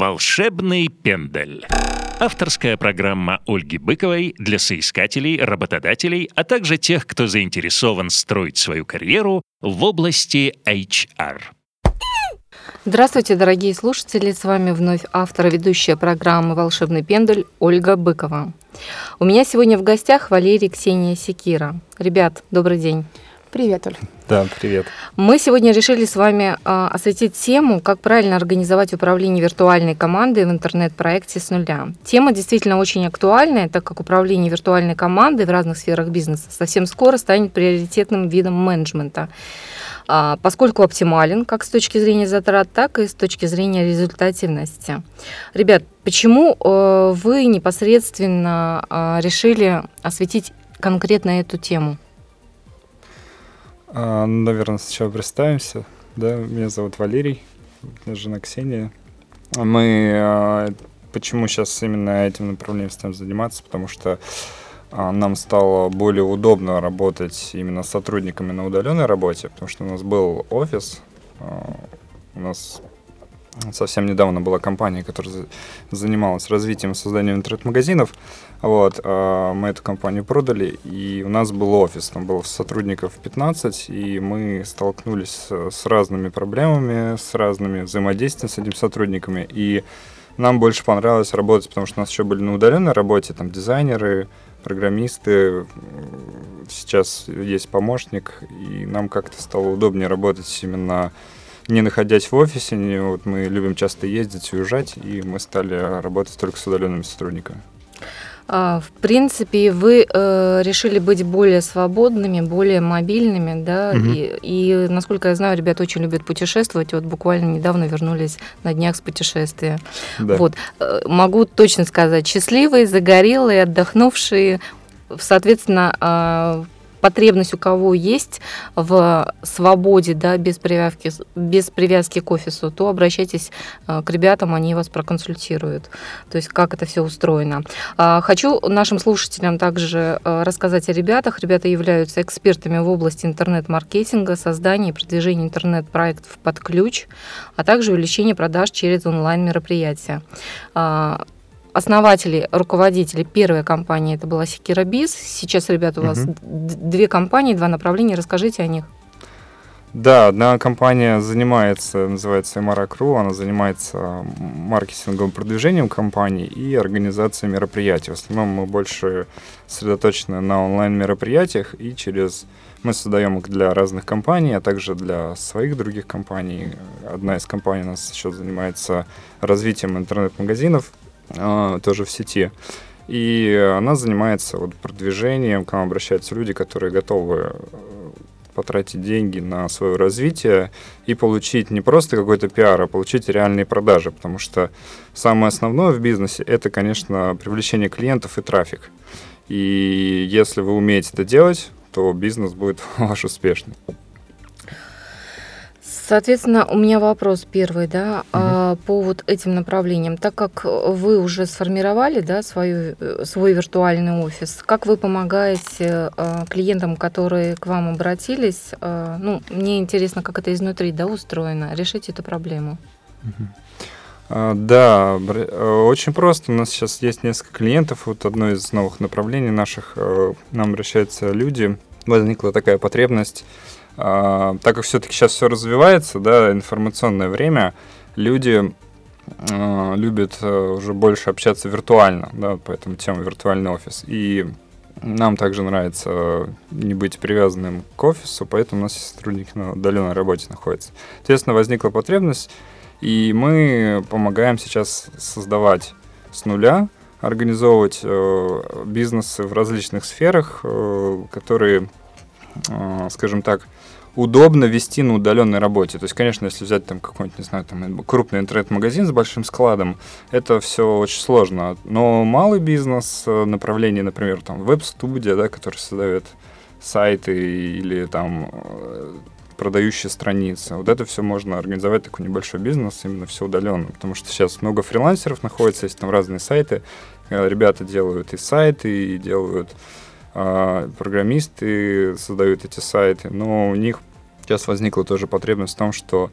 Волшебный пендель. Авторская программа Ольги Быковой для соискателей, работодателей, а также тех, кто заинтересован строить свою карьеру в области HR. Здравствуйте, дорогие слушатели! С вами вновь автор и ведущая программы «Волшебный пендель» Ольга Быкова. У меня сегодня в гостях Валерий Ксения Секира. Ребят, добрый день. Привет, Оль. Да, привет. Мы сегодня решили с вами э, осветить тему, как правильно организовать управление виртуальной командой в интернет-проекте с нуля. Тема действительно очень актуальная, так как управление виртуальной командой в разных сферах бизнеса совсем скоро станет приоритетным видом менеджмента поскольку оптимален как с точки зрения затрат, так и с точки зрения результативности. Ребят, почему э, вы непосредственно э, решили осветить конкретно эту тему? А, наверное, сначала представимся. Да, меня зовут Валерий, жена Ксения. Мы а, почему сейчас именно этим направлением стали заниматься? Потому что а, нам стало более удобно работать именно с сотрудниками на удаленной работе, потому что у нас был офис, а, у нас совсем недавно была компания, которая занималась развитием и созданием интернет-магазинов. Вот, а, мы эту компанию продали, и у нас был офис, там было сотрудников 15, и мы столкнулись с разными проблемами, с разными взаимодействиями с этими сотрудниками, и нам больше понравилось работать, потому что у нас еще были на удаленной работе, там дизайнеры, программисты, сейчас есть помощник, и нам как-то стало удобнее работать именно не находясь в офисе, не, вот мы любим часто ездить уезжать, и мы стали работать только с удаленными сотрудниками. А, в принципе, вы э, решили быть более свободными, более мобильными, да, угу. и, и, насколько я знаю, ребята очень любят путешествовать. Вот буквально недавно вернулись на днях с путешествия. Да. Вот, э, могу точно сказать, счастливые, загорелые, отдохнувшие, соответственно, э, потребность у кого есть в свободе, да, без привязки, без привязки к офису, то обращайтесь э, к ребятам, они вас проконсультируют. То есть как это все устроено. А, хочу нашим слушателям также э, рассказать о ребятах. Ребята являются экспертами в области интернет-маркетинга, создания и продвижения интернет-проектов под ключ, а также увеличения продаж через онлайн-мероприятия. Основатели, руководители первой компании это была Секира Биз. Сейчас, ребята, у вас угу. две компании, два направления. Расскажите о них. Да, одна компания занимается, называется MRA она занимается маркетинговым продвижением компании и организацией мероприятий. В основном мы больше сосредоточены на онлайн-мероприятиях и через... Мы создаем их для разных компаний, а также для своих других компаний. Одна из компаний у нас еще занимается развитием интернет-магазинов, тоже в сети. И она занимается вот продвижением, к нам обращаются люди, которые готовы э, потратить деньги на свое развитие и получить не просто какой-то пиар, а получить реальные продажи, потому что самое основное в бизнесе это, конечно, привлечение клиентов и трафик. И если вы умеете это делать, то бизнес будет ваш успешный. Соответственно, у меня вопрос первый, да, угу. по вот этим направлениям. Так как вы уже сформировали, да, свою, э, свой виртуальный офис, как вы помогаете а, клиентам, которые к вам обратились? А, ну, мне интересно, как это изнутри, да, устроено, решить эту проблему. Угу. Да, очень просто. У нас сейчас есть несколько клиентов. Вот одно из новых направлений наших. Нам обращаются люди. Возникла такая потребность так как все-таки сейчас все развивается, да, информационное время, люди а, любят а, уже больше общаться виртуально, да, поэтому тема виртуальный офис. И нам также нравится не быть привязанным к офису, поэтому у нас сотрудники на удаленной работе находятся. Соответственно, возникла потребность, и мы помогаем сейчас создавать с нуля, организовывать э, бизнесы в различных сферах, э, которые, э, скажем так, удобно вести на удаленной работе. То есть, конечно, если взять там какой-нибудь, не знаю, там крупный интернет-магазин с большим складом, это все очень сложно. Но малый бизнес, э, направление, например, там веб-студия, да, который создает сайты или там э, продающие страницы. Вот это все можно организовать такой небольшой бизнес, именно все удаленно, потому что сейчас много фрилансеров находится, есть там разные сайты, э, ребята делают и сайты, и делают программисты создают эти сайты, но у них сейчас возникла тоже потребность в том, что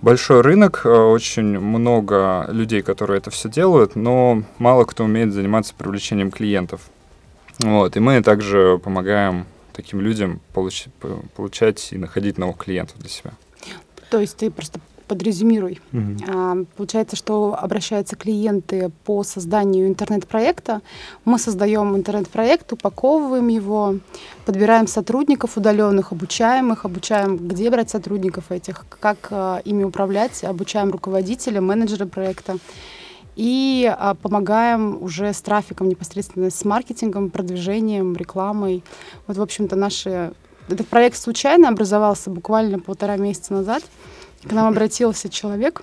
большой рынок, э, очень много людей, которые это все делают, но мало кто умеет заниматься привлечением клиентов. Вот, и мы также помогаем таким людям получ, получать и находить новых клиентов для себя. То есть ты просто подрезюмируй. Угу. А, получается, что обращаются клиенты по созданию интернет-проекта. Мы создаем интернет-проект, упаковываем его, подбираем сотрудников удаленных, обучаем их, обучаем, где брать сотрудников этих, как а, ими управлять, обучаем руководителя, менеджера проекта и а, помогаем уже с трафиком непосредственно, с маркетингом, продвижением, рекламой. Вот, в общем-то, наши... Этот проект случайно образовался буквально полтора месяца назад. К нам обратился человек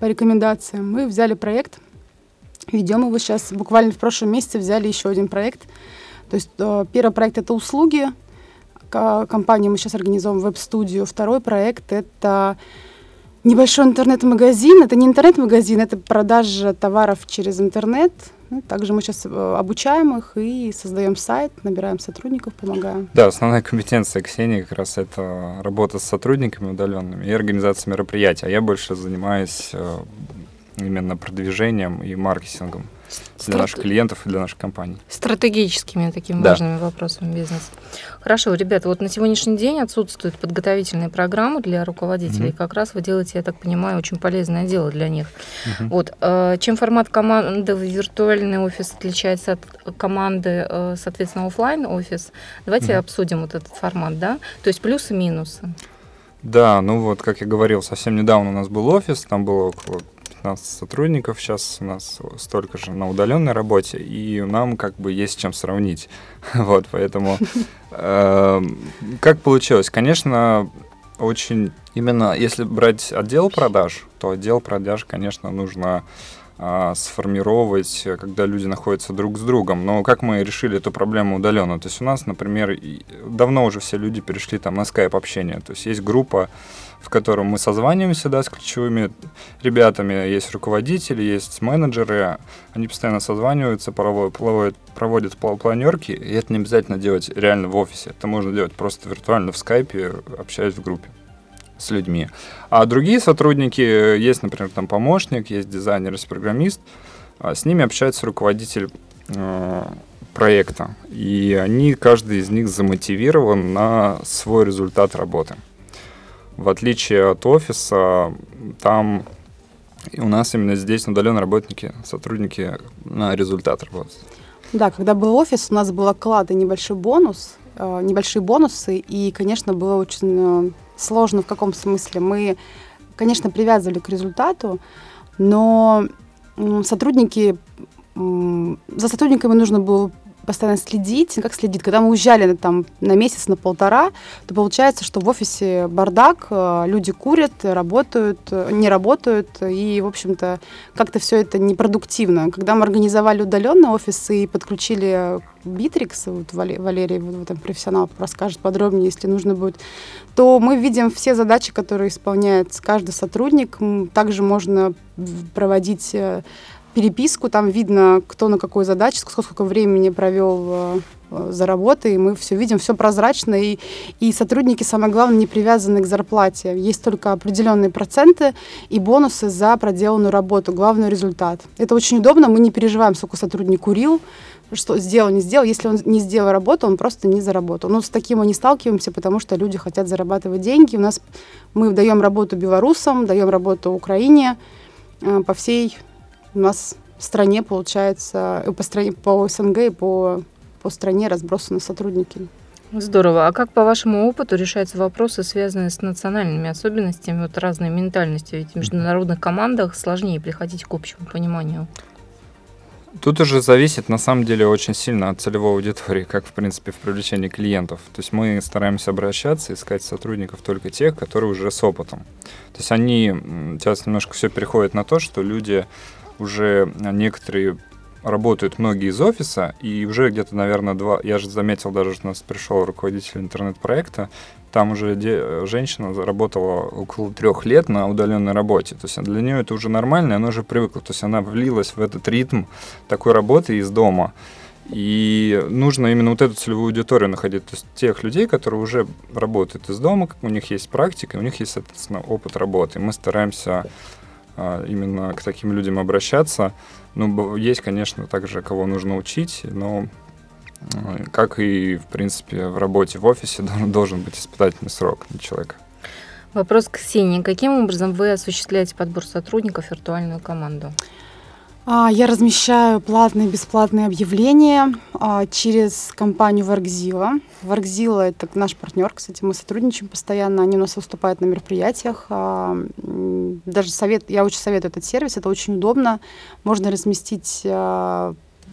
по рекомендациям. Мы взяли проект, ведем его сейчас. Буквально в прошлом месяце взяли еще один проект. То есть э, первый проект — это услуги. Компанию мы сейчас организуем веб-студию. Второй проект — это небольшой интернет-магазин. Это не интернет-магазин, это продажа товаров через интернет. Ну, также мы сейчас э, обучаем их и создаем сайт, набираем сотрудников, помогаем. Да, основная компетенция Ксении как раз это работа с сотрудниками удаленными и организация мероприятий. А я больше занимаюсь э, именно продвижением и маркетингом для наших клиентов и для наших компаний. Стратегическими такими да. важными вопросами бизнеса. Хорошо, ребята, вот на сегодняшний день отсутствуют подготовительные программы для руководителей. Mm-hmm. Как раз вы делаете, я так понимаю, очень полезное дело для них. Mm-hmm. Вот, э, чем формат команды в виртуальный офис отличается от команды, э, соответственно, офлайн офис? Давайте mm-hmm. обсудим вот этот формат, да? То есть плюсы и минусы. Да, ну вот, как я говорил, совсем недавно у нас был офис, там было около 15 сотрудников, сейчас у нас столько же на удаленной работе, и нам как бы есть чем сравнить. вот, поэтому э, как получилось? Конечно, очень именно если брать отдел продаж, то отдел продаж, конечно, нужно сформировать, когда люди находятся друг с другом. Но как мы решили эту проблему удаленно? То есть у нас, например, давно уже все люди перешли там на скайп общение. То есть есть группа в котором мы созваниваемся да, с ключевыми ребятами. Есть руководители, есть менеджеры. Они постоянно созваниваются, проводят, проводят планерки. И это не обязательно делать реально в офисе. Это можно делать просто виртуально в скайпе, общаясь в группе с людьми. А другие сотрудники, есть, например, там помощник, есть дизайнер, есть программист, а с ними общается руководитель э, проекта. И они, каждый из них замотивирован на свой результат работы. В отличие от офиса, там у нас именно здесь удаленные работники, сотрудники на результат работают. Да, когда был офис, у нас был оклад и небольшой бонус, э, небольшие бонусы, и, конечно, было очень э, сложно в каком смысле. Мы, конечно, привязывали к результату, но сотрудники, за сотрудниками нужно было постоянно следить. Как следить? Когда мы уезжали там, на месяц, на полтора, то получается, что в офисе бардак, э, люди курят, работают, э, не работают, и, в общем-то, как-то все это непродуктивно. Когда мы организовали удаленный офис и подключили Битрикс, вот Валерий вот этом профессионал расскажет подробнее, если нужно будет, то мы видим все задачи, которые исполняет каждый сотрудник. Также можно проводить э, переписку, там видно, кто на какой задаче, сколько времени провел э, э, за работой, мы все видим, все прозрачно, и, и сотрудники, самое главное, не привязаны к зарплате. Есть только определенные проценты и бонусы за проделанную работу, главный результат. Это очень удобно, мы не переживаем, сколько сотрудник курил, что сделал, не сделал. Если он не сделал работу, он просто не заработал. Но с таким мы не сталкиваемся, потому что люди хотят зарабатывать деньги. У нас мы даем работу белорусам, даем работу Украине э, по всей у нас в стране, получается, э, по, стране, по СНГ и по, по стране разбросаны сотрудники. Здорово. А как по вашему опыту решаются вопросы, связанные с национальными особенностями, вот разной ментальностью? Ведь в международных командах сложнее приходить к общему пониманию. Тут уже зависит, на самом деле, очень сильно от целевой аудитории, как, в принципе, в привлечении клиентов. То есть мы стараемся обращаться, искать сотрудников только тех, которые уже с опытом. То есть они, сейчас немножко все переходит на то, что люди уже некоторые работают многие из офиса, и уже где-то, наверное, два... Я же заметил даже, что у нас пришел руководитель интернет-проекта, там уже де... женщина заработала около трех лет на удаленной работе. То есть для нее это уже нормально, она уже привыкла. То есть она влилась в этот ритм такой работы из дома. И нужно именно вот эту целевую аудиторию находить, то есть тех людей, которые уже работают из дома, у них есть практика, у них есть, соответственно, опыт работы. Мы стараемся именно к таким людям обращаться. Ну, есть, конечно, также, кого нужно учить, но а, как и, в принципе, в работе в офисе должен быть испытательный срок для человека. Вопрос к Ксении. Каким образом вы осуществляете подбор сотрудников в виртуальную команду? А, я размещаю платные и бесплатные объявления а, через компанию Workzilla. Workzilla — это наш партнер, кстати, мы сотрудничаем постоянно, они у нас выступают на мероприятиях. А, даже совет, я очень советую этот сервис, это очень удобно. Можно разместить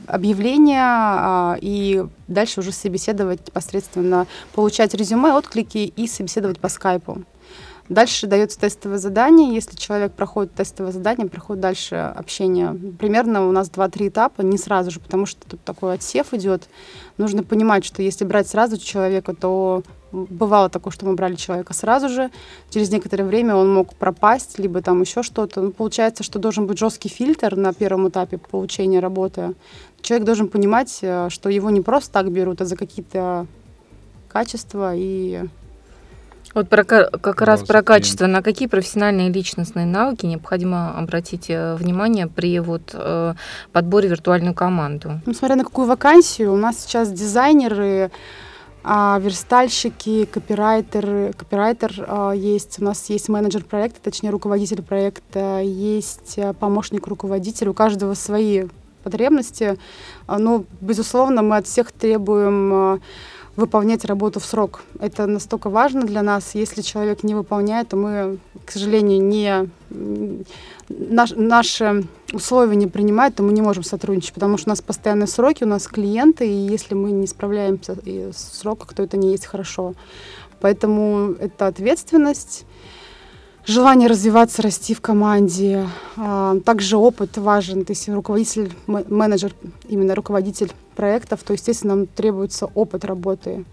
объявления и дальше уже собеседовать непосредственно, получать резюме, отклики и собеседовать по скайпу. Дальше дается тестовое задание. Если человек проходит тестовое задание, проходит дальше общение. Примерно у нас 2-3 этапа, не сразу же, потому что тут такой отсев идет. Нужно понимать, что если брать сразу человека, то бывало такое, что мы брали человека сразу же, через некоторое время он мог пропасть, либо там еще что-то. Ну, получается, что должен быть жесткий фильтр на первом этапе получения работы. Человек должен понимать, э, что его не просто так берут, а за какие-то качества и вот про, как раз про качество. На какие профессиональные и личностные навыки необходимо обратить э, внимание при вот, э, подборе виртуальную команду? Ну, смотря на какую вакансию, у нас сейчас дизайнеры, а, верстальщики, копирайтеры, копирайтер а, есть, у нас есть менеджер проекта, точнее руководитель проекта, есть э, помощник руководителя, у каждого свои потребности. А, но, безусловно, мы от всех требуем выполнять работу в срок. Это настолько важно для нас. Если человек не выполняет, то мы, к сожалению, не наш, наши условия не принимают, то мы не можем сотрудничать, потому что у нас постоянные сроки, у нас клиенты, и если мы не справляемся с сроком, то это не есть хорошо. Поэтому это ответственность желание развиваться, расти в команде. А, также опыт важен. То есть руководитель, менеджер, именно руководитель проектов, то, естественно, нам требуется опыт работы,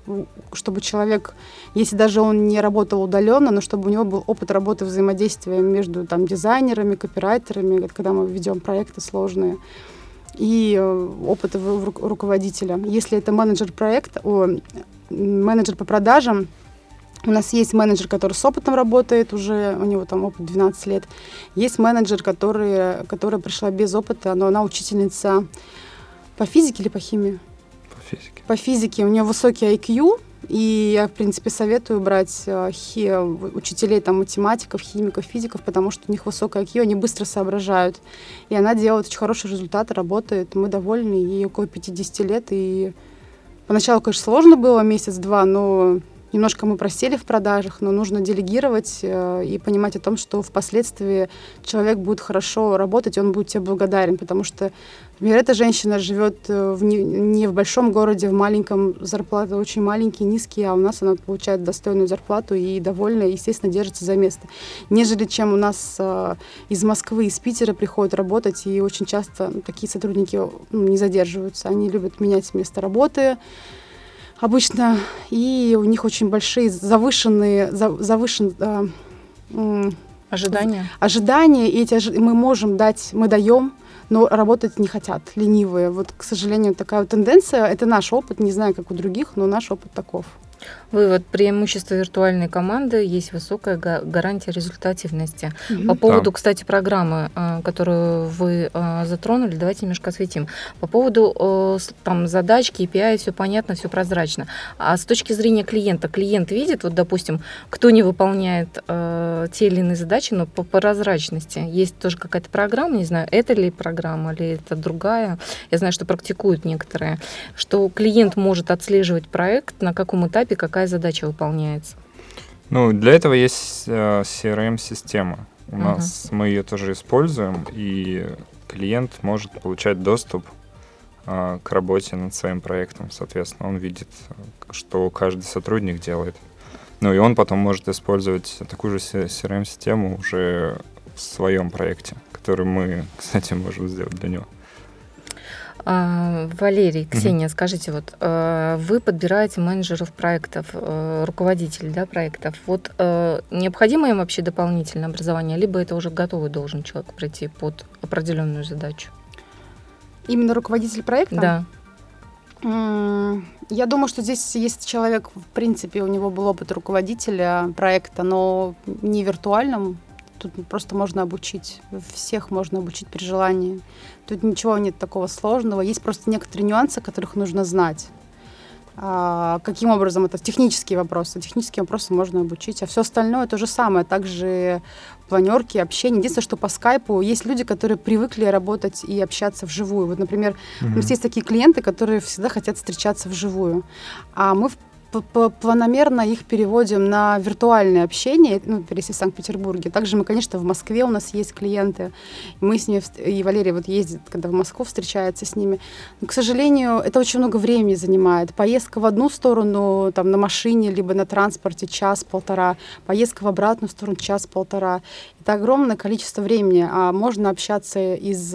чтобы человек, если даже он не работал удаленно, но чтобы у него был опыт работы взаимодействия между там, дизайнерами, копирайтерами, когда мы ведем проекты сложные, и э, опыт руководителя. Если это менеджер проекта, о, менеджер по продажам, у нас есть менеджер, который с опытом работает, уже у него там опыт 12 лет. Есть менеджер, который, которая пришла без опыта, но она учительница по физике или по химии? По физике. По физике. У нее высокий IQ, и я, в принципе, советую брать э, хи, учителей, там, математиков, химиков, физиков, потому что у них высокое IQ, они быстро соображают. И она делает очень хорошие результаты, работает. Мы довольны, ей около 50 лет. И поначалу, конечно, сложно было, месяц-два, но Немножко мы просели в продажах, но нужно делегировать э, и понимать о том, что впоследствии человек будет хорошо работать, он будет тебе благодарен, потому что, например, эта женщина живет э, в не, не в большом городе, в маленьком, зарплаты очень маленькие, низкие, а у нас она получает достойную зарплату и довольна, и, естественно, держится за место. Нежели чем у нас э, из Москвы, из Питера приходят работать, и очень часто такие сотрудники ну, не задерживаются, они любят менять место работы, обычно, и у них очень большие завышенные, завышен, э, ожидания. Ожидания, и эти мы можем дать, мы даем, но работать не хотят, ленивые. Вот, к сожалению, такая вот тенденция. Это наш опыт, не знаю, как у других, но наш опыт таков. Вывод. Преимущество виртуальной команды есть высокая гарантия результативности. Mm-hmm. По поводу, да. кстати, программы, а, которую вы а, затронули, давайте немножко осветим. По поводу э, там, задач, KPI, все понятно, все прозрачно. А с точки зрения клиента, клиент видит, вот, допустим, кто не выполняет э, те или иные задачи, но по прозрачности. Есть тоже какая-то программа, не знаю, это ли программа или это другая. Я знаю, что практикуют некоторые, что клиент может отслеживать проект, на каком этапе, какая какая задача выполняется? Ну, для этого есть э, CRM-система. У uh-huh. нас мы ее тоже используем, и клиент может получать доступ э, к работе над своим проектом. Соответственно, он видит, что каждый сотрудник делает. Ну и он потом может использовать такую же CRM-систему уже в своем проекте, который мы, кстати, можем сделать для него. А, Валерий, Ксения, угу. скажите, вот э, вы подбираете менеджеров проектов, э, руководителей да, проектов. Вот э, необходимо им вообще дополнительное образование, либо это уже готовый должен человек пройти под определенную задачу? Именно руководитель проекта? Да. Я думаю, что здесь есть человек, в принципе, у него был опыт руководителя проекта, но не виртуальном. Тут просто можно обучить. Всех можно обучить при желании. Тут ничего нет такого сложного. Есть просто некоторые нюансы, которых нужно знать. А, каким образом это технические вопросы. Технические вопросы можно обучить, а все остальное то же самое. Также планерки, общение. Единственное, что по скайпу есть люди, которые привыкли работать и общаться вживую. Вот, например, mm-hmm. у нас есть такие клиенты, которые всегда хотят встречаться вживую. А мы, в планомерно их переводим на виртуальное общение, ну, если в Санкт-Петербурге. Также мы, конечно, в Москве у нас есть клиенты, мы с ними, и Валерия вот ездит, когда в Москву встречается с ними. Но, к сожалению, это очень много времени занимает. Поездка в одну сторону, там, на машине, либо на транспорте час-полтора, поездка в обратную сторону час-полтора. Это огромное количество времени, а можно общаться из,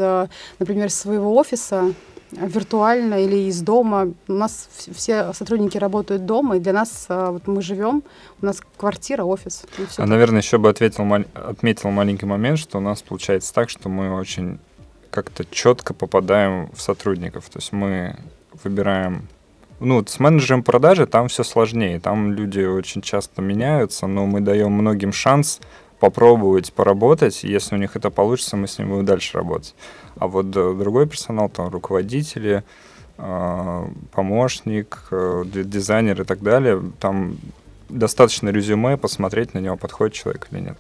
например, своего офиса, виртуально или из дома. У нас все сотрудники работают дома, и для нас а, вот мы живем, у нас квартира, офис. А, наверное, еще бы ответил, отметил маленький момент, что у нас получается так, что мы очень как-то четко попадаем в сотрудников. То есть мы выбираем ну, с менеджером продажи там все сложнее. Там люди очень часто меняются, но мы даем многим шанс попробовать поработать. Если у них это получится, мы с ним будем дальше работать. А вот другой персонал, там руководители, а, помощник, э, дизайнер и так далее, там достаточно резюме, посмотреть на него, подходит человек или нет.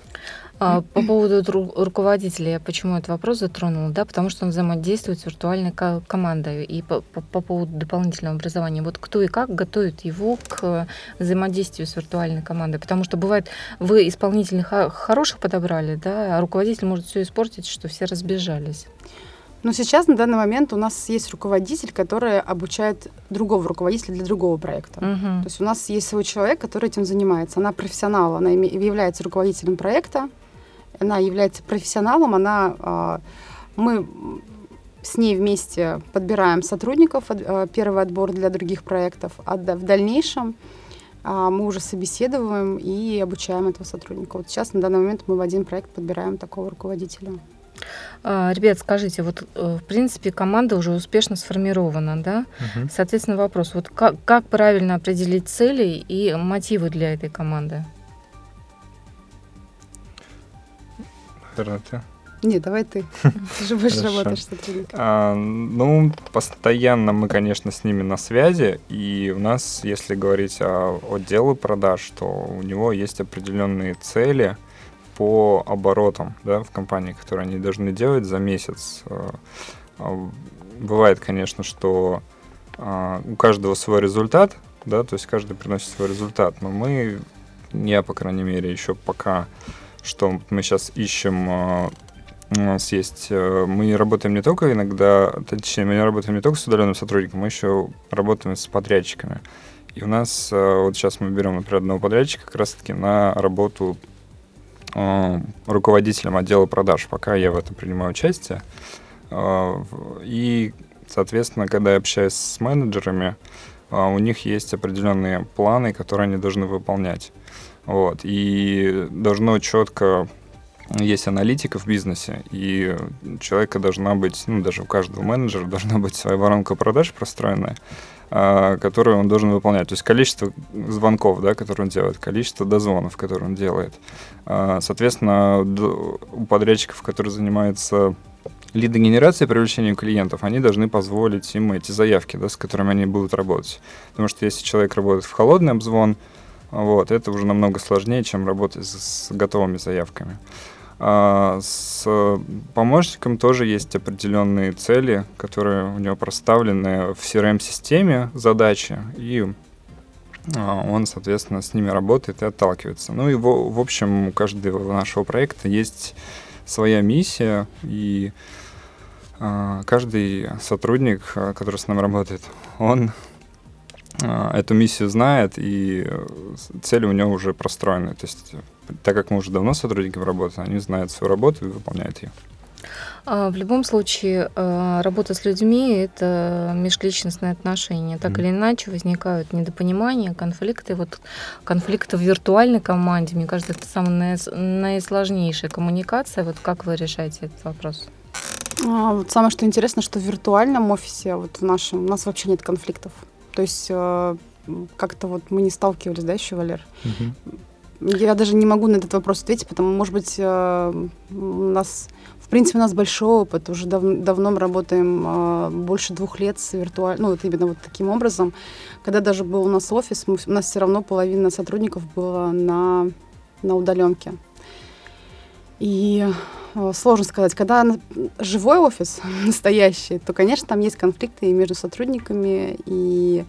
А, по поводу руководителя, я почему этот вопрос затронула, да, потому что он взаимодействует с виртуальной командой. И по, по, по поводу дополнительного образования, вот кто и как готовит его к взаимодействию с виртуальной командой? Потому что бывает, вы исполнительных хороших подобрали, да, а руководитель может все испортить, что все разбежались. Но сейчас, на данный момент, у нас есть руководитель, который обучает другого руководителя для другого проекта. Uh-huh. То есть у нас есть свой человек, который этим занимается. Она профессионал, она является руководителем проекта, она является профессионалом, она, а, мы с ней вместе подбираем сотрудников, а, первый отбор для других проектов, а в дальнейшем а, мы уже собеседуем и обучаем этого сотрудника. Вот сейчас на данный момент мы в один проект подбираем такого руководителя. Ребят, скажите, вот э, в принципе команда уже успешно сформирована, да? Угу. Соответственно, вопрос, вот как, как правильно определить цели и мотивы для этой команды? Наверное, ты. Не, давай ты. Ты же больше работаешь с сотрудниками. А, ну, постоянно мы, конечно, с ними на связи. И у нас, если говорить о отделе продаж, то у него есть определенные цели – по оборотам да, в компании, которые они должны делать за месяц. Э, а, бывает, конечно, что а, у каждого свой результат, да, то есть каждый приносит свой результат, но мы, я, по крайней мере, еще пока, что мы сейчас ищем а, у нас есть, э, мы работаем не только иногда, точнее, мы работаем не только с удаленным сотрудником, мы еще работаем с подрядчиками. И у нас, э, вот сейчас мы берем, например, одного подрядчика как раз-таки на работу Э, руководителем отдела продаж, пока я в этом принимаю участие. И, соответственно, когда я общаюсь с менеджерами, у них есть определенные планы, которые они должны выполнять. Вот. И должно четко есть аналитика в бизнесе, и у человека должна быть, ну, даже у каждого менеджера должна быть своя воронка продаж простроенная, а, которую он должен выполнять. То есть количество звонков, да, которые он делает, количество дозвонов, которые он делает. А, соответственно, у подрядчиков, которые занимаются лидогенерацией, привлечением клиентов, они должны позволить им эти заявки, да, с которыми они будут работать. Потому что если человек работает в холодный обзвон, вот, это уже намного сложнее, чем работать с, с готовыми заявками. А с помощником тоже есть определенные цели, которые у него проставлены в CRM-системе задачи, и а, он, соответственно, с ними работает и отталкивается. Ну и, в, в общем, у каждого нашего проекта есть своя миссия, и а, каждый сотрудник, который с нами работает, он эту миссию знает, и цели у него уже простроены. То есть так как мы уже давно сотрудниками работаем, они знают свою работу и выполняют ее. А, в любом случае, работа с людьми – это межличностные отношения. Так mm. или иначе возникают недопонимания, конфликты. Вот конфликты в виртуальной команде, мне кажется, это самая наисложнейшая коммуникация. Вот как вы решаете этот вопрос? А, вот самое что интересно, что в виртуальном офисе, вот в нашем, у нас вообще нет конфликтов. То есть э, как-то вот мы не сталкивались, да, еще, Валер? Угу. Я даже не могу на этот вопрос ответить, потому, может быть, э, у нас, в принципе, у нас большой опыт, уже дав давно мы работаем э, больше двух лет с виртуальным, ну, вот именно вот таким образом. Когда даже был у нас офис, мы, у нас все равно половина сотрудников была на, на удаленке. И э, сложно сказать, когда живой офис, настоящий, то, конечно, там есть конфликты и между сотрудниками, и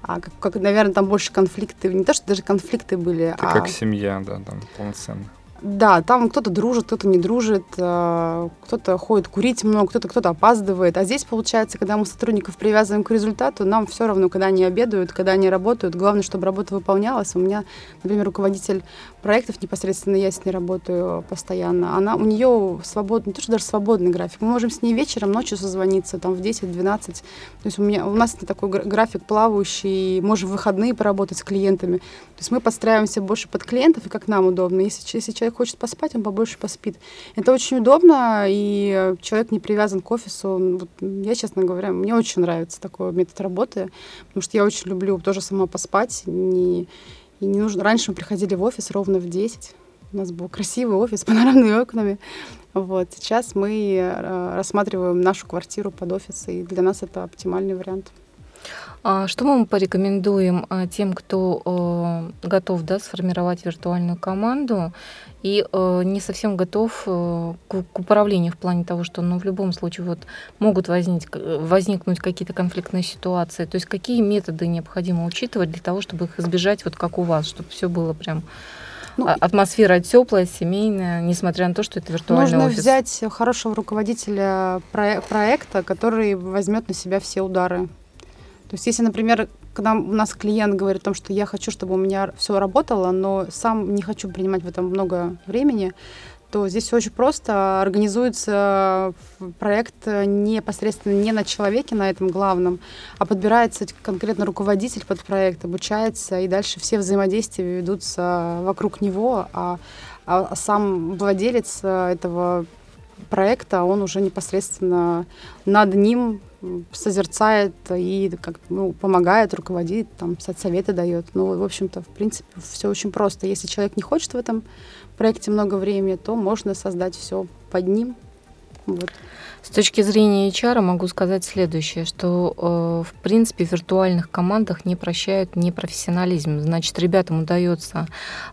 а как, как, наверное, там больше конфликты, не то, что даже конфликты были, Это а... как семья, да, там полноценно. Да, там кто-то дружит, кто-то не дружит, э, кто-то ходит курить много, кто-то кто-то опаздывает. А здесь, получается, когда мы сотрудников привязываем к результату, нам все равно, когда они обедают, когда они работают. Главное, чтобы работа выполнялась. У меня, например, руководитель проектов непосредственно, я с ней работаю постоянно. Она, у нее свободный, не то, что даже свободный график. Мы можем с ней вечером, ночью созвониться, там в 10-12. То есть у, меня, у нас это такой график плавающий, можем в выходные поработать с клиентами. То есть мы подстраиваемся больше под клиентов и как нам удобно. Если, если человек человек хочет поспать, он побольше поспит. Это очень удобно, и человек не привязан к офису. Вот, я, честно говоря, мне очень нравится такой метод работы, потому что я очень люблю тоже сама поспать. Не, и не нужно... Раньше мы приходили в офис ровно в 10. У нас был красивый офис с панорамными окнами. Вот. Сейчас мы э, рассматриваем нашу квартиру под офис, и для нас это оптимальный вариант. А что мы порекомендуем а, тем, кто э, готов да, сформировать виртуальную команду и не совсем готов к управлению в плане того, что ну, в любом случае вот, могут возник, возникнуть какие-то конфликтные ситуации? То есть какие методы необходимо учитывать для того, чтобы их избежать, вот как у вас, чтобы все было прям ну, а, атмосфера теплая, семейная, несмотря на то, что это виртуальный нужно офис. Нужно взять хорошего руководителя проекта, который возьмет на себя все удары. То есть, если, например, когда у нас клиент говорит о том, что я хочу, чтобы у меня все работало, но сам не хочу принимать в этом много времени, то здесь все очень просто. Организуется проект непосредственно не на человеке, на этом главном, а подбирается конкретно руководитель под проект, обучается, и дальше все взаимодействия ведутся вокруг него, а, а сам владелец этого проекта, он уже непосредственно над ним созерцает и как, ну, помогает, руководит, там, советы дает. Ну, в общем-то, в принципе, все очень просто. Если человек не хочет в этом проекте много времени, то можно создать все под ним. Вот. С точки зрения HR могу сказать следующее, что э, в принципе в виртуальных командах не прощают непрофессионализм. Значит, ребятам удается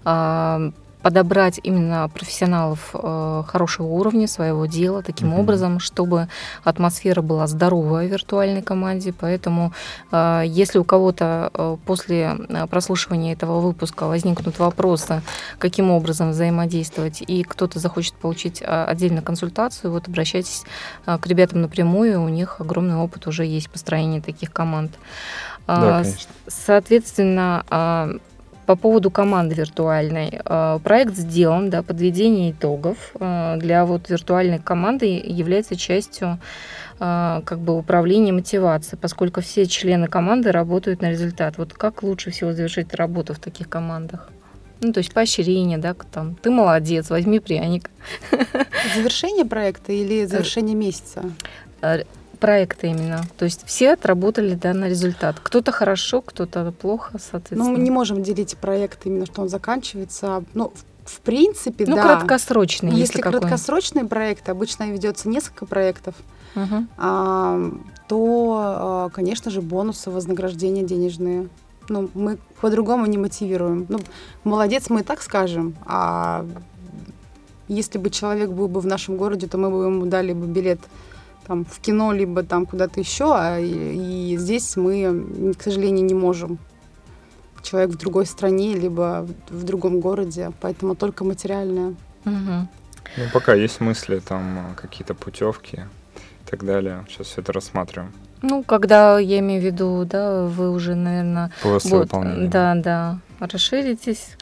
э, подобрать именно профессионалов э, хорошего уровня своего дела таким mm-hmm. образом, чтобы атмосфера была здоровая в виртуальной команде. Поэтому, э, если у кого-то э, после прослушивания этого выпуска возникнут вопросы, каким образом взаимодействовать, и кто-то захочет получить отдельно консультацию, вот обращайтесь к ребятам напрямую, у них огромный опыт уже есть построения таких команд. Да, а, конечно. Соответственно, а, по поводу команды виртуальной. Э, проект сделан, да, подведение итогов э, для вот виртуальной команды является частью э, как бы управления мотивацией, поскольку все члены команды работают на результат. Вот как лучше всего завершить работу в таких командах? Ну, то есть поощрение, да, там, ты молодец, возьми пряник. Завершение проекта или завершение месяца? Проекта именно. То есть все отработали данный результат. Кто-то хорошо, кто-то плохо, соответственно. Ну, мы не можем делить проект именно, что он заканчивается. Ну, в, в принципе, ну, да. Ну, краткосрочный, если, если краткосрочный проект, обычно ведется несколько проектов, угу. а, то, а, конечно же, бонусы, вознаграждения денежные. Ну, мы по-другому не мотивируем. Ну, молодец, мы и так скажем, а если бы человек был бы в нашем городе, то мы бы ему дали бы билет там, в кино, либо там куда-то еще, а, и, и здесь мы, к сожалению, не можем. Человек в другой стране, либо в, в другом городе, поэтому только материальное. Угу. Ну, пока есть мысли, там, какие-то путевки и так далее. Сейчас все это рассматриваем. Ну, когда я имею в виду, да, вы уже, наверное... После вот, выполнения. Да, да, расширитесь.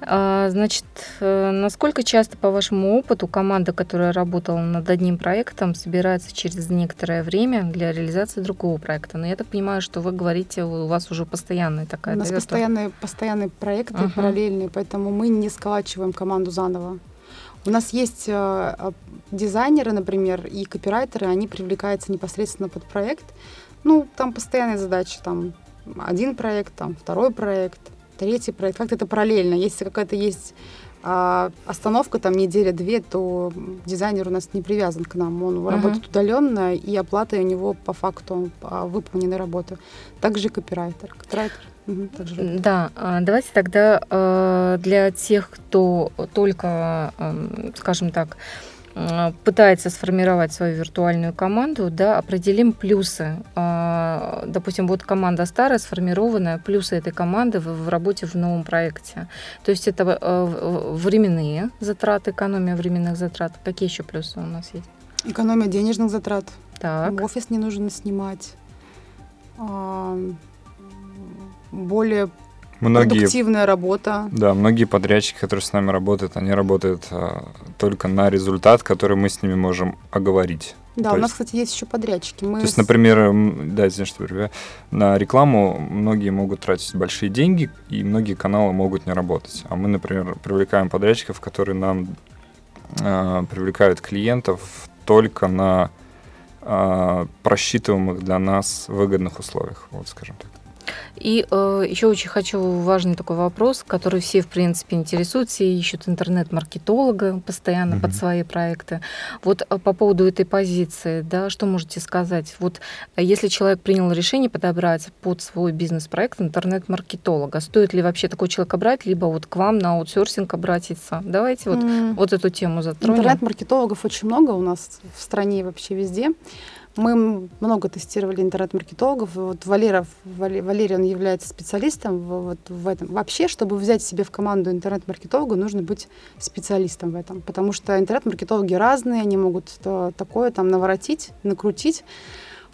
А, значит, э, насколько часто, по вашему опыту, команда, которая работала над одним проектом, собирается через некоторое время для реализации другого проекта? Но я так понимаю, что вы говорите, у вас уже постоянная такая... У нас постоянные, постоянные проекты uh-huh. параллельные, поэтому мы не сколачиваем команду заново. У нас есть э, дизайнеры, например, и копирайтеры, они привлекаются непосредственно под проект. Ну, там постоянные задачи, там один проект, там второй проект, третий проект, как-то это параллельно. Если какая-то есть а остановка там неделя-две, то дизайнер у нас не привязан к нам. Он uh-huh. работает удаленно, и оплата у него по факту по выполненной работы. Также копирайтер. Копирайтер. Да, а, давайте тогда э, для тех, кто только, скажем так, Э, пытается сформировать свою виртуальную команду, да, определим плюсы. А, допустим, вот команда старая, сформированная, плюсы этой команды в, работе в новом проекте. То есть это временные затраты, экономия временных затрат. Какие еще плюсы у нас есть? Экономия денежных затрат. Так. Офис не нужно снимать. Более многие, продуктивная работа. Да, многие подрядчики, которые с нами работают, они работают а, только на результат, который мы с ними можем оговорить. Да, То у нас, кстати, есть еще подрядчики. Мы то есть, например, да, извини, что говорю, на рекламу многие могут тратить большие деньги, и многие каналы могут не работать. А мы, например, привлекаем подрядчиков, которые нам э, привлекают клиентов только на э, просчитываемых для нас выгодных условиях, вот скажем так. И э, еще очень хочу важный такой вопрос, который все, в принципе, интересуют, все ищут интернет-маркетолога постоянно mm-hmm. под свои проекты. Вот э, по поводу этой позиции, да, что можете сказать? Вот э, если человек принял решение подобрать под свой бизнес-проект интернет-маркетолога, стоит ли вообще такой человека брать, либо вот к вам на аутсорсинг обратиться? Давайте вот, mm. вот эту тему затронем. Интернет-маркетологов очень много у нас в стране и вообще везде. Мы много тестировали интернет-маркетологов. Вот Валера, Валерий, он является специалистом вот в этом. Вообще, чтобы взять себе в команду интернет-маркетолога, нужно быть специалистом в этом. Потому что интернет-маркетологи разные, они могут такое там наворотить, накрутить.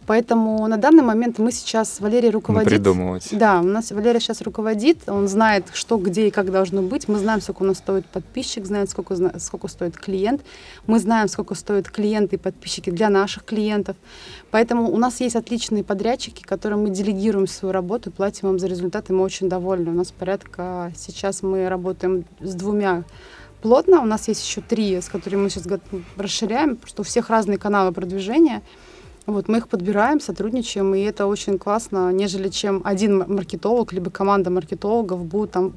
Поэтому на данный момент мы сейчас, Валерий руководит. Придумывать. Да, у нас Валерий сейчас руководит, он знает, что, где и как должно быть. Мы знаем, сколько у нас стоит подписчик, знаем, сколько, сколько стоит клиент. Мы знаем, сколько стоят клиенты и подписчики для наших клиентов. Поэтому у нас есть отличные подрядчики, которым мы делегируем свою работу, платим им за результаты, мы очень довольны. У нас порядка, сейчас мы работаем с двумя плотно, у нас есть еще три, с которыми мы сейчас расширяем, что у всех разные каналы продвижения. Вот мы их подбираем, сотрудничаем, и это очень классно, нежели чем один маркетолог либо команда маркетологов будут там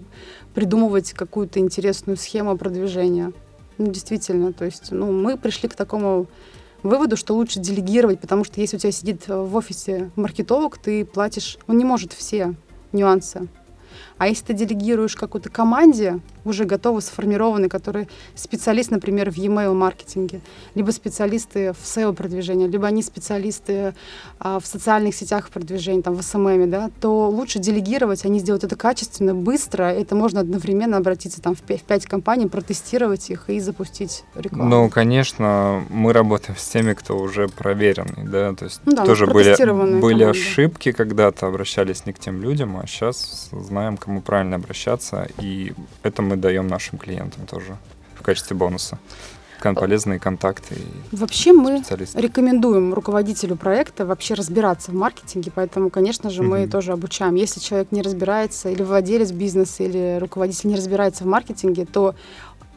придумывать какую-то интересную схему продвижения. Ну, действительно, то есть, ну, мы пришли к такому выводу, что лучше делегировать, потому что если у тебя сидит в офисе маркетолог, ты платишь, он не может все нюансы. А если ты делегируешь какой-то команде, уже готовы, сформированные, которые специалист, например, в e-mail маркетинге, либо специалисты в SEO продвижении, либо они специалисты а, в социальных сетях продвижения, там, в SMM, да, то лучше делегировать, они сделают это качественно, быстро, это можно одновременно обратиться там в 5, в 5 компаний, протестировать их и запустить рекламу. Ну, конечно, мы работаем с теми, кто уже проверенный, да, то есть ну, да, тоже были, были ошибки когда-то, обращались не к тем людям, а сейчас знаем, кому правильно обращаться, и это мы даем нашим клиентам тоже в качестве бонуса полезные контакты. Вообще мы рекомендуем руководителю проекта вообще разбираться в маркетинге, поэтому, конечно же, мы mm-hmm. тоже обучаем. Если человек не разбирается, или владелец бизнеса, или руководитель не разбирается в маркетинге, то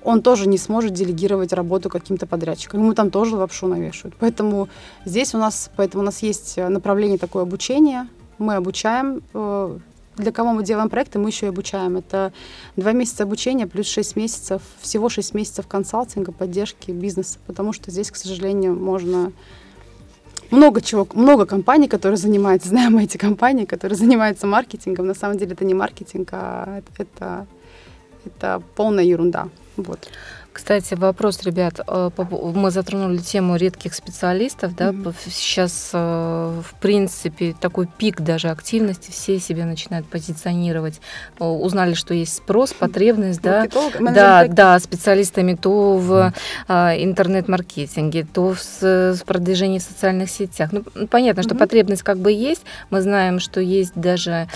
он тоже не сможет делегировать работу каким-то подрядчикам. Ему там тоже лапшу навешивают. Поэтому здесь у нас, поэтому у нас есть направление такое обучение. Мы обучаем э, для кого мы делаем проекты, мы еще и обучаем. Это два месяца обучения плюс шесть месяцев, всего шесть месяцев консалтинга, поддержки бизнеса, потому что здесь, к сожалению, можно много чего, много компаний, которые занимаются, знаем мы эти компании, которые занимаются маркетингом. На самом деле это не маркетинг, а это, это полная ерунда. Вот. Кстати, вопрос, ребят, э, мы затронули тему редких специалистов, да, mm-hmm. сейчас, э, в принципе, такой пик даже активности, все себя начинают позиционировать, узнали, что есть спрос, потребность, да, да, да, специалистами то в интернет-маркетинге, то в продвижении в социальных сетях. Ну, понятно, что mm-hmm. потребность как бы есть, мы знаем, что есть даже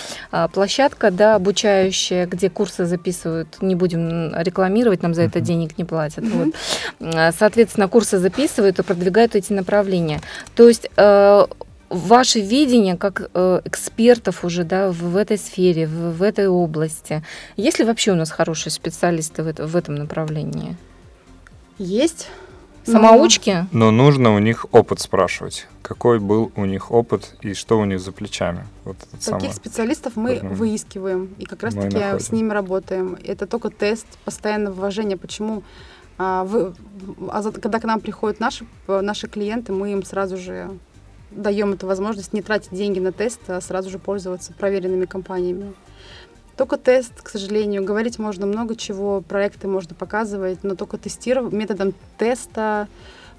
площадка, да, обучающая, где курсы записывают, не будем рекламировать, нам за это денег не платят. Mm-hmm. Вот. Соответственно, курсы записывают и продвигают эти направления. То есть э, ваше видение как э, экспертов уже да, в, в этой сфере, в, в этой области, есть ли вообще у нас хорошие специалисты в, это, в этом направлении? Есть. Самоучки? Но нужно у них опыт спрашивать. Какой был у них опыт и что у них за плечами. Вот Таких специалистов мы важное. выискиваем и как раз-таки с ними работаем. Это только тест постоянного вложения. Почему а, вы, а когда к нам приходят наши, наши клиенты, мы им сразу же даем эту возможность не тратить деньги на тест, а сразу же пользоваться проверенными компаниями. Только тест, к сожалению. Говорить можно много чего, проекты можно показывать, но только тестировать методом теста,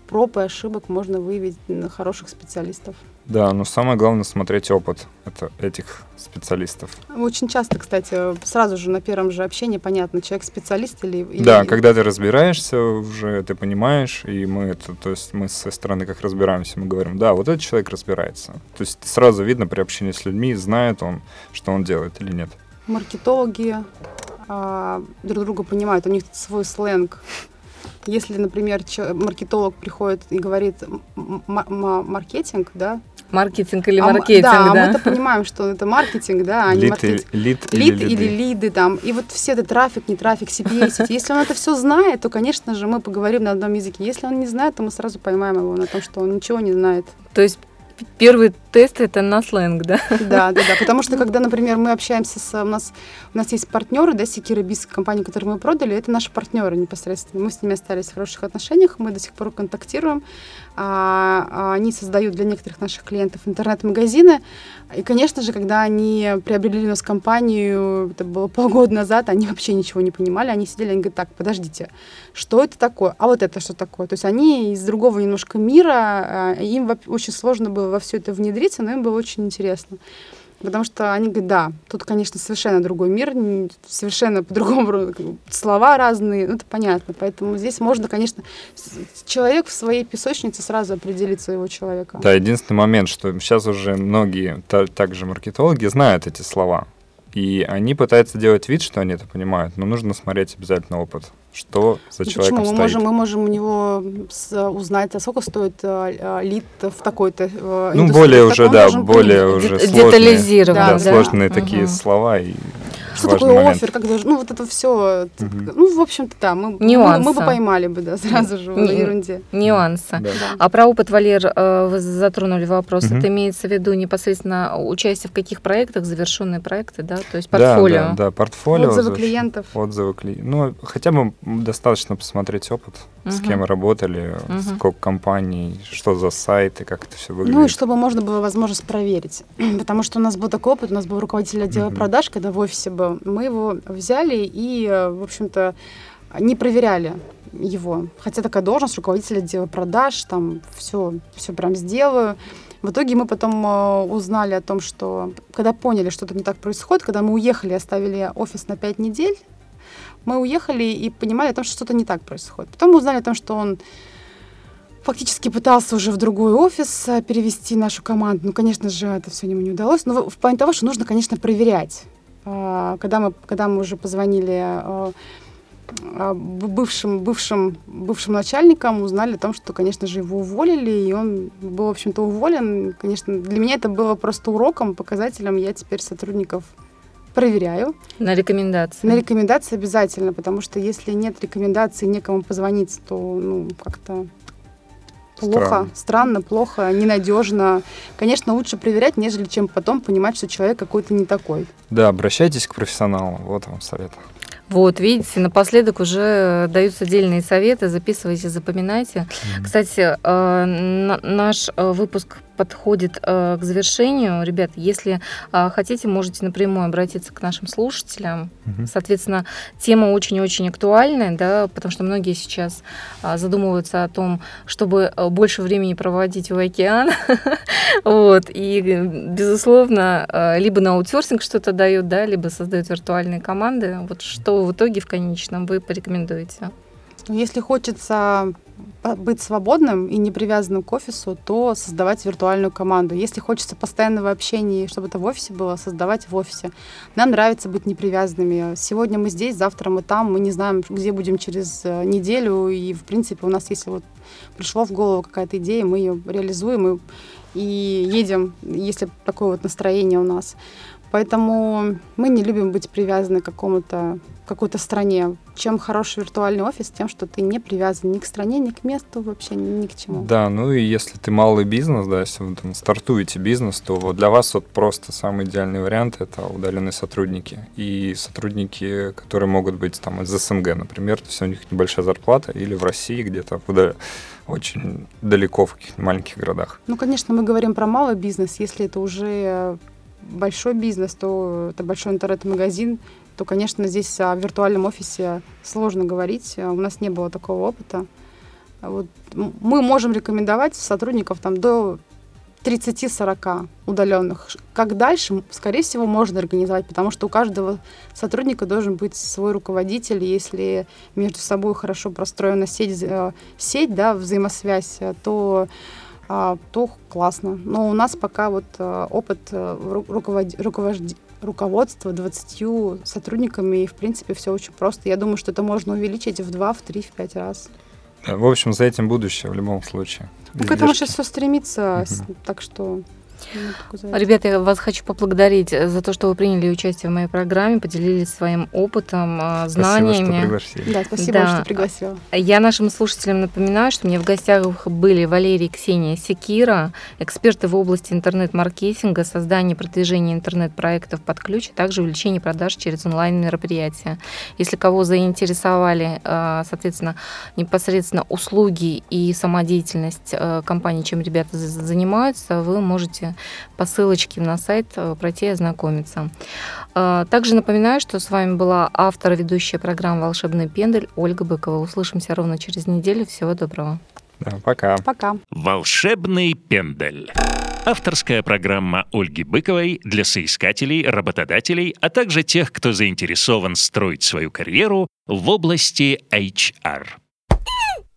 проб и ошибок можно выявить хороших специалистов. Да, но самое главное смотреть опыт это этих специалистов. Очень часто, кстати, сразу же на первом же общении понятно, человек специалист или... или... Да, когда ты разбираешься уже, ты понимаешь, и мы это, то есть мы со стороны как разбираемся, мы говорим, да, вот этот человек разбирается. То есть сразу видно при общении с людьми, знает он, что он делает или нет маркетологи а, друг друга понимают, у них свой сленг. Если, например, маркетолог приходит и говорит маркетинг, да, Маркетинг или маркетинг, а, да? Да, мы-то понимаем, что это маркетинг, да, а не маркетинг. Лид, лид или, или лиды там. И вот все это трафик, не трафик, CPA. Если он это все знает, то, конечно же, мы поговорим на одном языке. Если он не знает, то мы сразу поймаем его на том, что он ничего не знает. То есть первый тест это на сленг, да? Да, да, да. Потому что, когда, например, мы общаемся с... У нас, у нас есть партнеры, да, Секира Бис, компания, которую мы продали, это наши партнеры непосредственно. Мы с ними остались в хороших отношениях, мы до сих пор контактируем. А, а они создают для некоторых наших клиентов интернет-магазины. И, конечно же, когда они приобрели нас компанию, это было полгода назад, они вообще ничего не понимали. Они сидели, они говорят, так, подождите, что это такое? А вот это что такое? То есть они из другого немножко мира, а, им очень сложно было во все это внедриться, но им было очень интересно. Потому что они говорят, да, тут, конечно, совершенно другой мир, совершенно по-другому слова разные, ну, это понятно. Поэтому здесь можно, конечно, человек в своей песочнице сразу определить своего человека. Да, единственный момент, что сейчас уже многие, также маркетологи, знают эти слова. И они пытаются делать вид, что они это понимают, но нужно смотреть обязательно опыт что за ну, человеком почему? Мы можем, мы можем у него узнать, а сколько стоит э, лид в такой-то э, Ну, более уже, да, более уже сложные, детализированно, да, да. сложные угу. такие слова и что такое момент. офер, как даже, ну вот это все, угу. ну в общем-то да, мы, мы, мы бы поймали бы, да, сразу же в ерунде. Нюансы. Да. А про опыт, Валер, э, вы затронули вопрос. Угу. Это имеется в виду непосредственно участие в каких проектах, завершенные проекты, да, то есть портфолио. Да, да, да портфолио. Отзывы клиентов. Отзывы клиентов. Ну хотя бы достаточно посмотреть опыт, угу. с кем работали, угу. сколько компаний, что за сайты, как это все выглядит. Ну и чтобы можно было возможность проверить, потому что у нас был такой опыт, у нас был руководитель отдела угу. продаж, когда в офисе был мы его взяли и, в общем-то, не проверяли его. Хотя такая должность руководителя отдела продаж, там все, все прям сделаю. В итоге мы потом э, узнали о том, что когда поняли, что что-то не так происходит, когда мы уехали, оставили офис на пять недель, мы уехали и понимали о том, что что-то не так происходит. Потом мы узнали о том, что он фактически пытался уже в другой офис э, перевести нашу команду. Ну, конечно же, это все ему не удалось. Но в плане того, что нужно, конечно, проверять. А, когда мы, когда мы уже позвонили а, а, бывшим, бывшим, бывшим начальникам, узнали о том, что, конечно же, его уволили, и он был, в общем-то, уволен. Конечно, для меня это было просто уроком, показателем. Я теперь сотрудников проверяю. На рекомендации. На рекомендации обязательно, потому что если нет рекомендаций, некому позвонить, то ну, как-то Плохо, странно. странно, плохо, ненадежно. Конечно, лучше проверять, нежели чем потом понимать, что человек какой-то не такой. Да, обращайтесь к профессионалу. Вот вам совет. Вот, видите, напоследок уже даются отдельные советы, записывайте, запоминайте. Mm-hmm. Кстати, э, наш э, выпуск подходит э, к завершению. Ребят, если э, хотите, можете напрямую обратиться к нашим слушателям. Угу. Соответственно, тема очень-очень актуальная, да, потому что многие сейчас э, задумываются о том, чтобы э, больше времени проводить у океана. вот, и, безусловно, э, либо на аутсорсинг что-то дает, да, либо создают виртуальные команды. Вот что в итоге в конечном вы порекомендуете? Если хочется быть свободным и не привязанным к офису, то создавать виртуальную команду. Если хочется постоянного общения, чтобы это в офисе было, создавать в офисе. Нам нравится быть непривязанными. Сегодня мы здесь, завтра мы там, мы не знаем, где будем через э, неделю, и, в принципе, у нас, если вот пришло в голову какая-то идея, мы ее реализуем, и и едем, если такое вот настроение у нас. Поэтому мы не любим быть привязаны к какому-то какой-то стране. Чем хороший виртуальный офис, тем, что ты не привязан ни к стране, ни к месту, вообще ни к чему. Да, ну и если ты малый бизнес, да, если вы там стартуете бизнес, то вот для вас вот просто самый идеальный вариант — это удаленные сотрудники. И сотрудники, которые могут быть там из СНГ, например, то есть у них небольшая зарплата, или в России где-то в очень далеко в каких-то маленьких городах. Ну, конечно, мы говорим про малый бизнес. Если это уже большой бизнес, то это большой интернет-магазин, то, конечно, здесь о виртуальном офисе сложно говорить. У нас не было такого опыта. Вот. Мы можем рекомендовать сотрудников там, до 30-40 удаленных. Как дальше, скорее всего, можно организовать, потому что у каждого сотрудника должен быть свой руководитель. Если между собой хорошо простроена сеть, э, сеть да, взаимосвязь, то а, то классно. Но у нас пока вот э, опыт э, руковод... руковод... руководства 20 сотрудниками, и в принципе все очень просто. Я думаю, что это можно увеличить в 2, в 3, в 5 раз. В общем, за этим будущее в любом случае. Ну, к этому сейчас все стремится, угу. так что Ребята, я вас хочу поблагодарить за то, что вы приняли участие в моей программе, поделились своим опытом, знаниями. Спасибо, что пригласили. Да, спасибо, да. что пригласила. Я нашим слушателям напоминаю, что у меня в гостях были Валерий и Ксения Секира, эксперты в области интернет-маркетинга, создания и продвижения интернет-проектов под ключ, а также увеличения продаж через онлайн-мероприятия. Если кого заинтересовали, а, соответственно, непосредственно услуги и самодеятельность компании, чем ребята занимаются, вы можете по ссылочке на сайт э, пройти и ознакомиться. Э, также напоминаю, что с вами была автор и ведущая программы «Волшебный пендель» Ольга Быкова. Услышимся ровно через неделю. Всего доброго. Да, пока. Пока. «Волшебный пендель». Авторская программа Ольги Быковой для соискателей, работодателей, а также тех, кто заинтересован строить свою карьеру в области HR.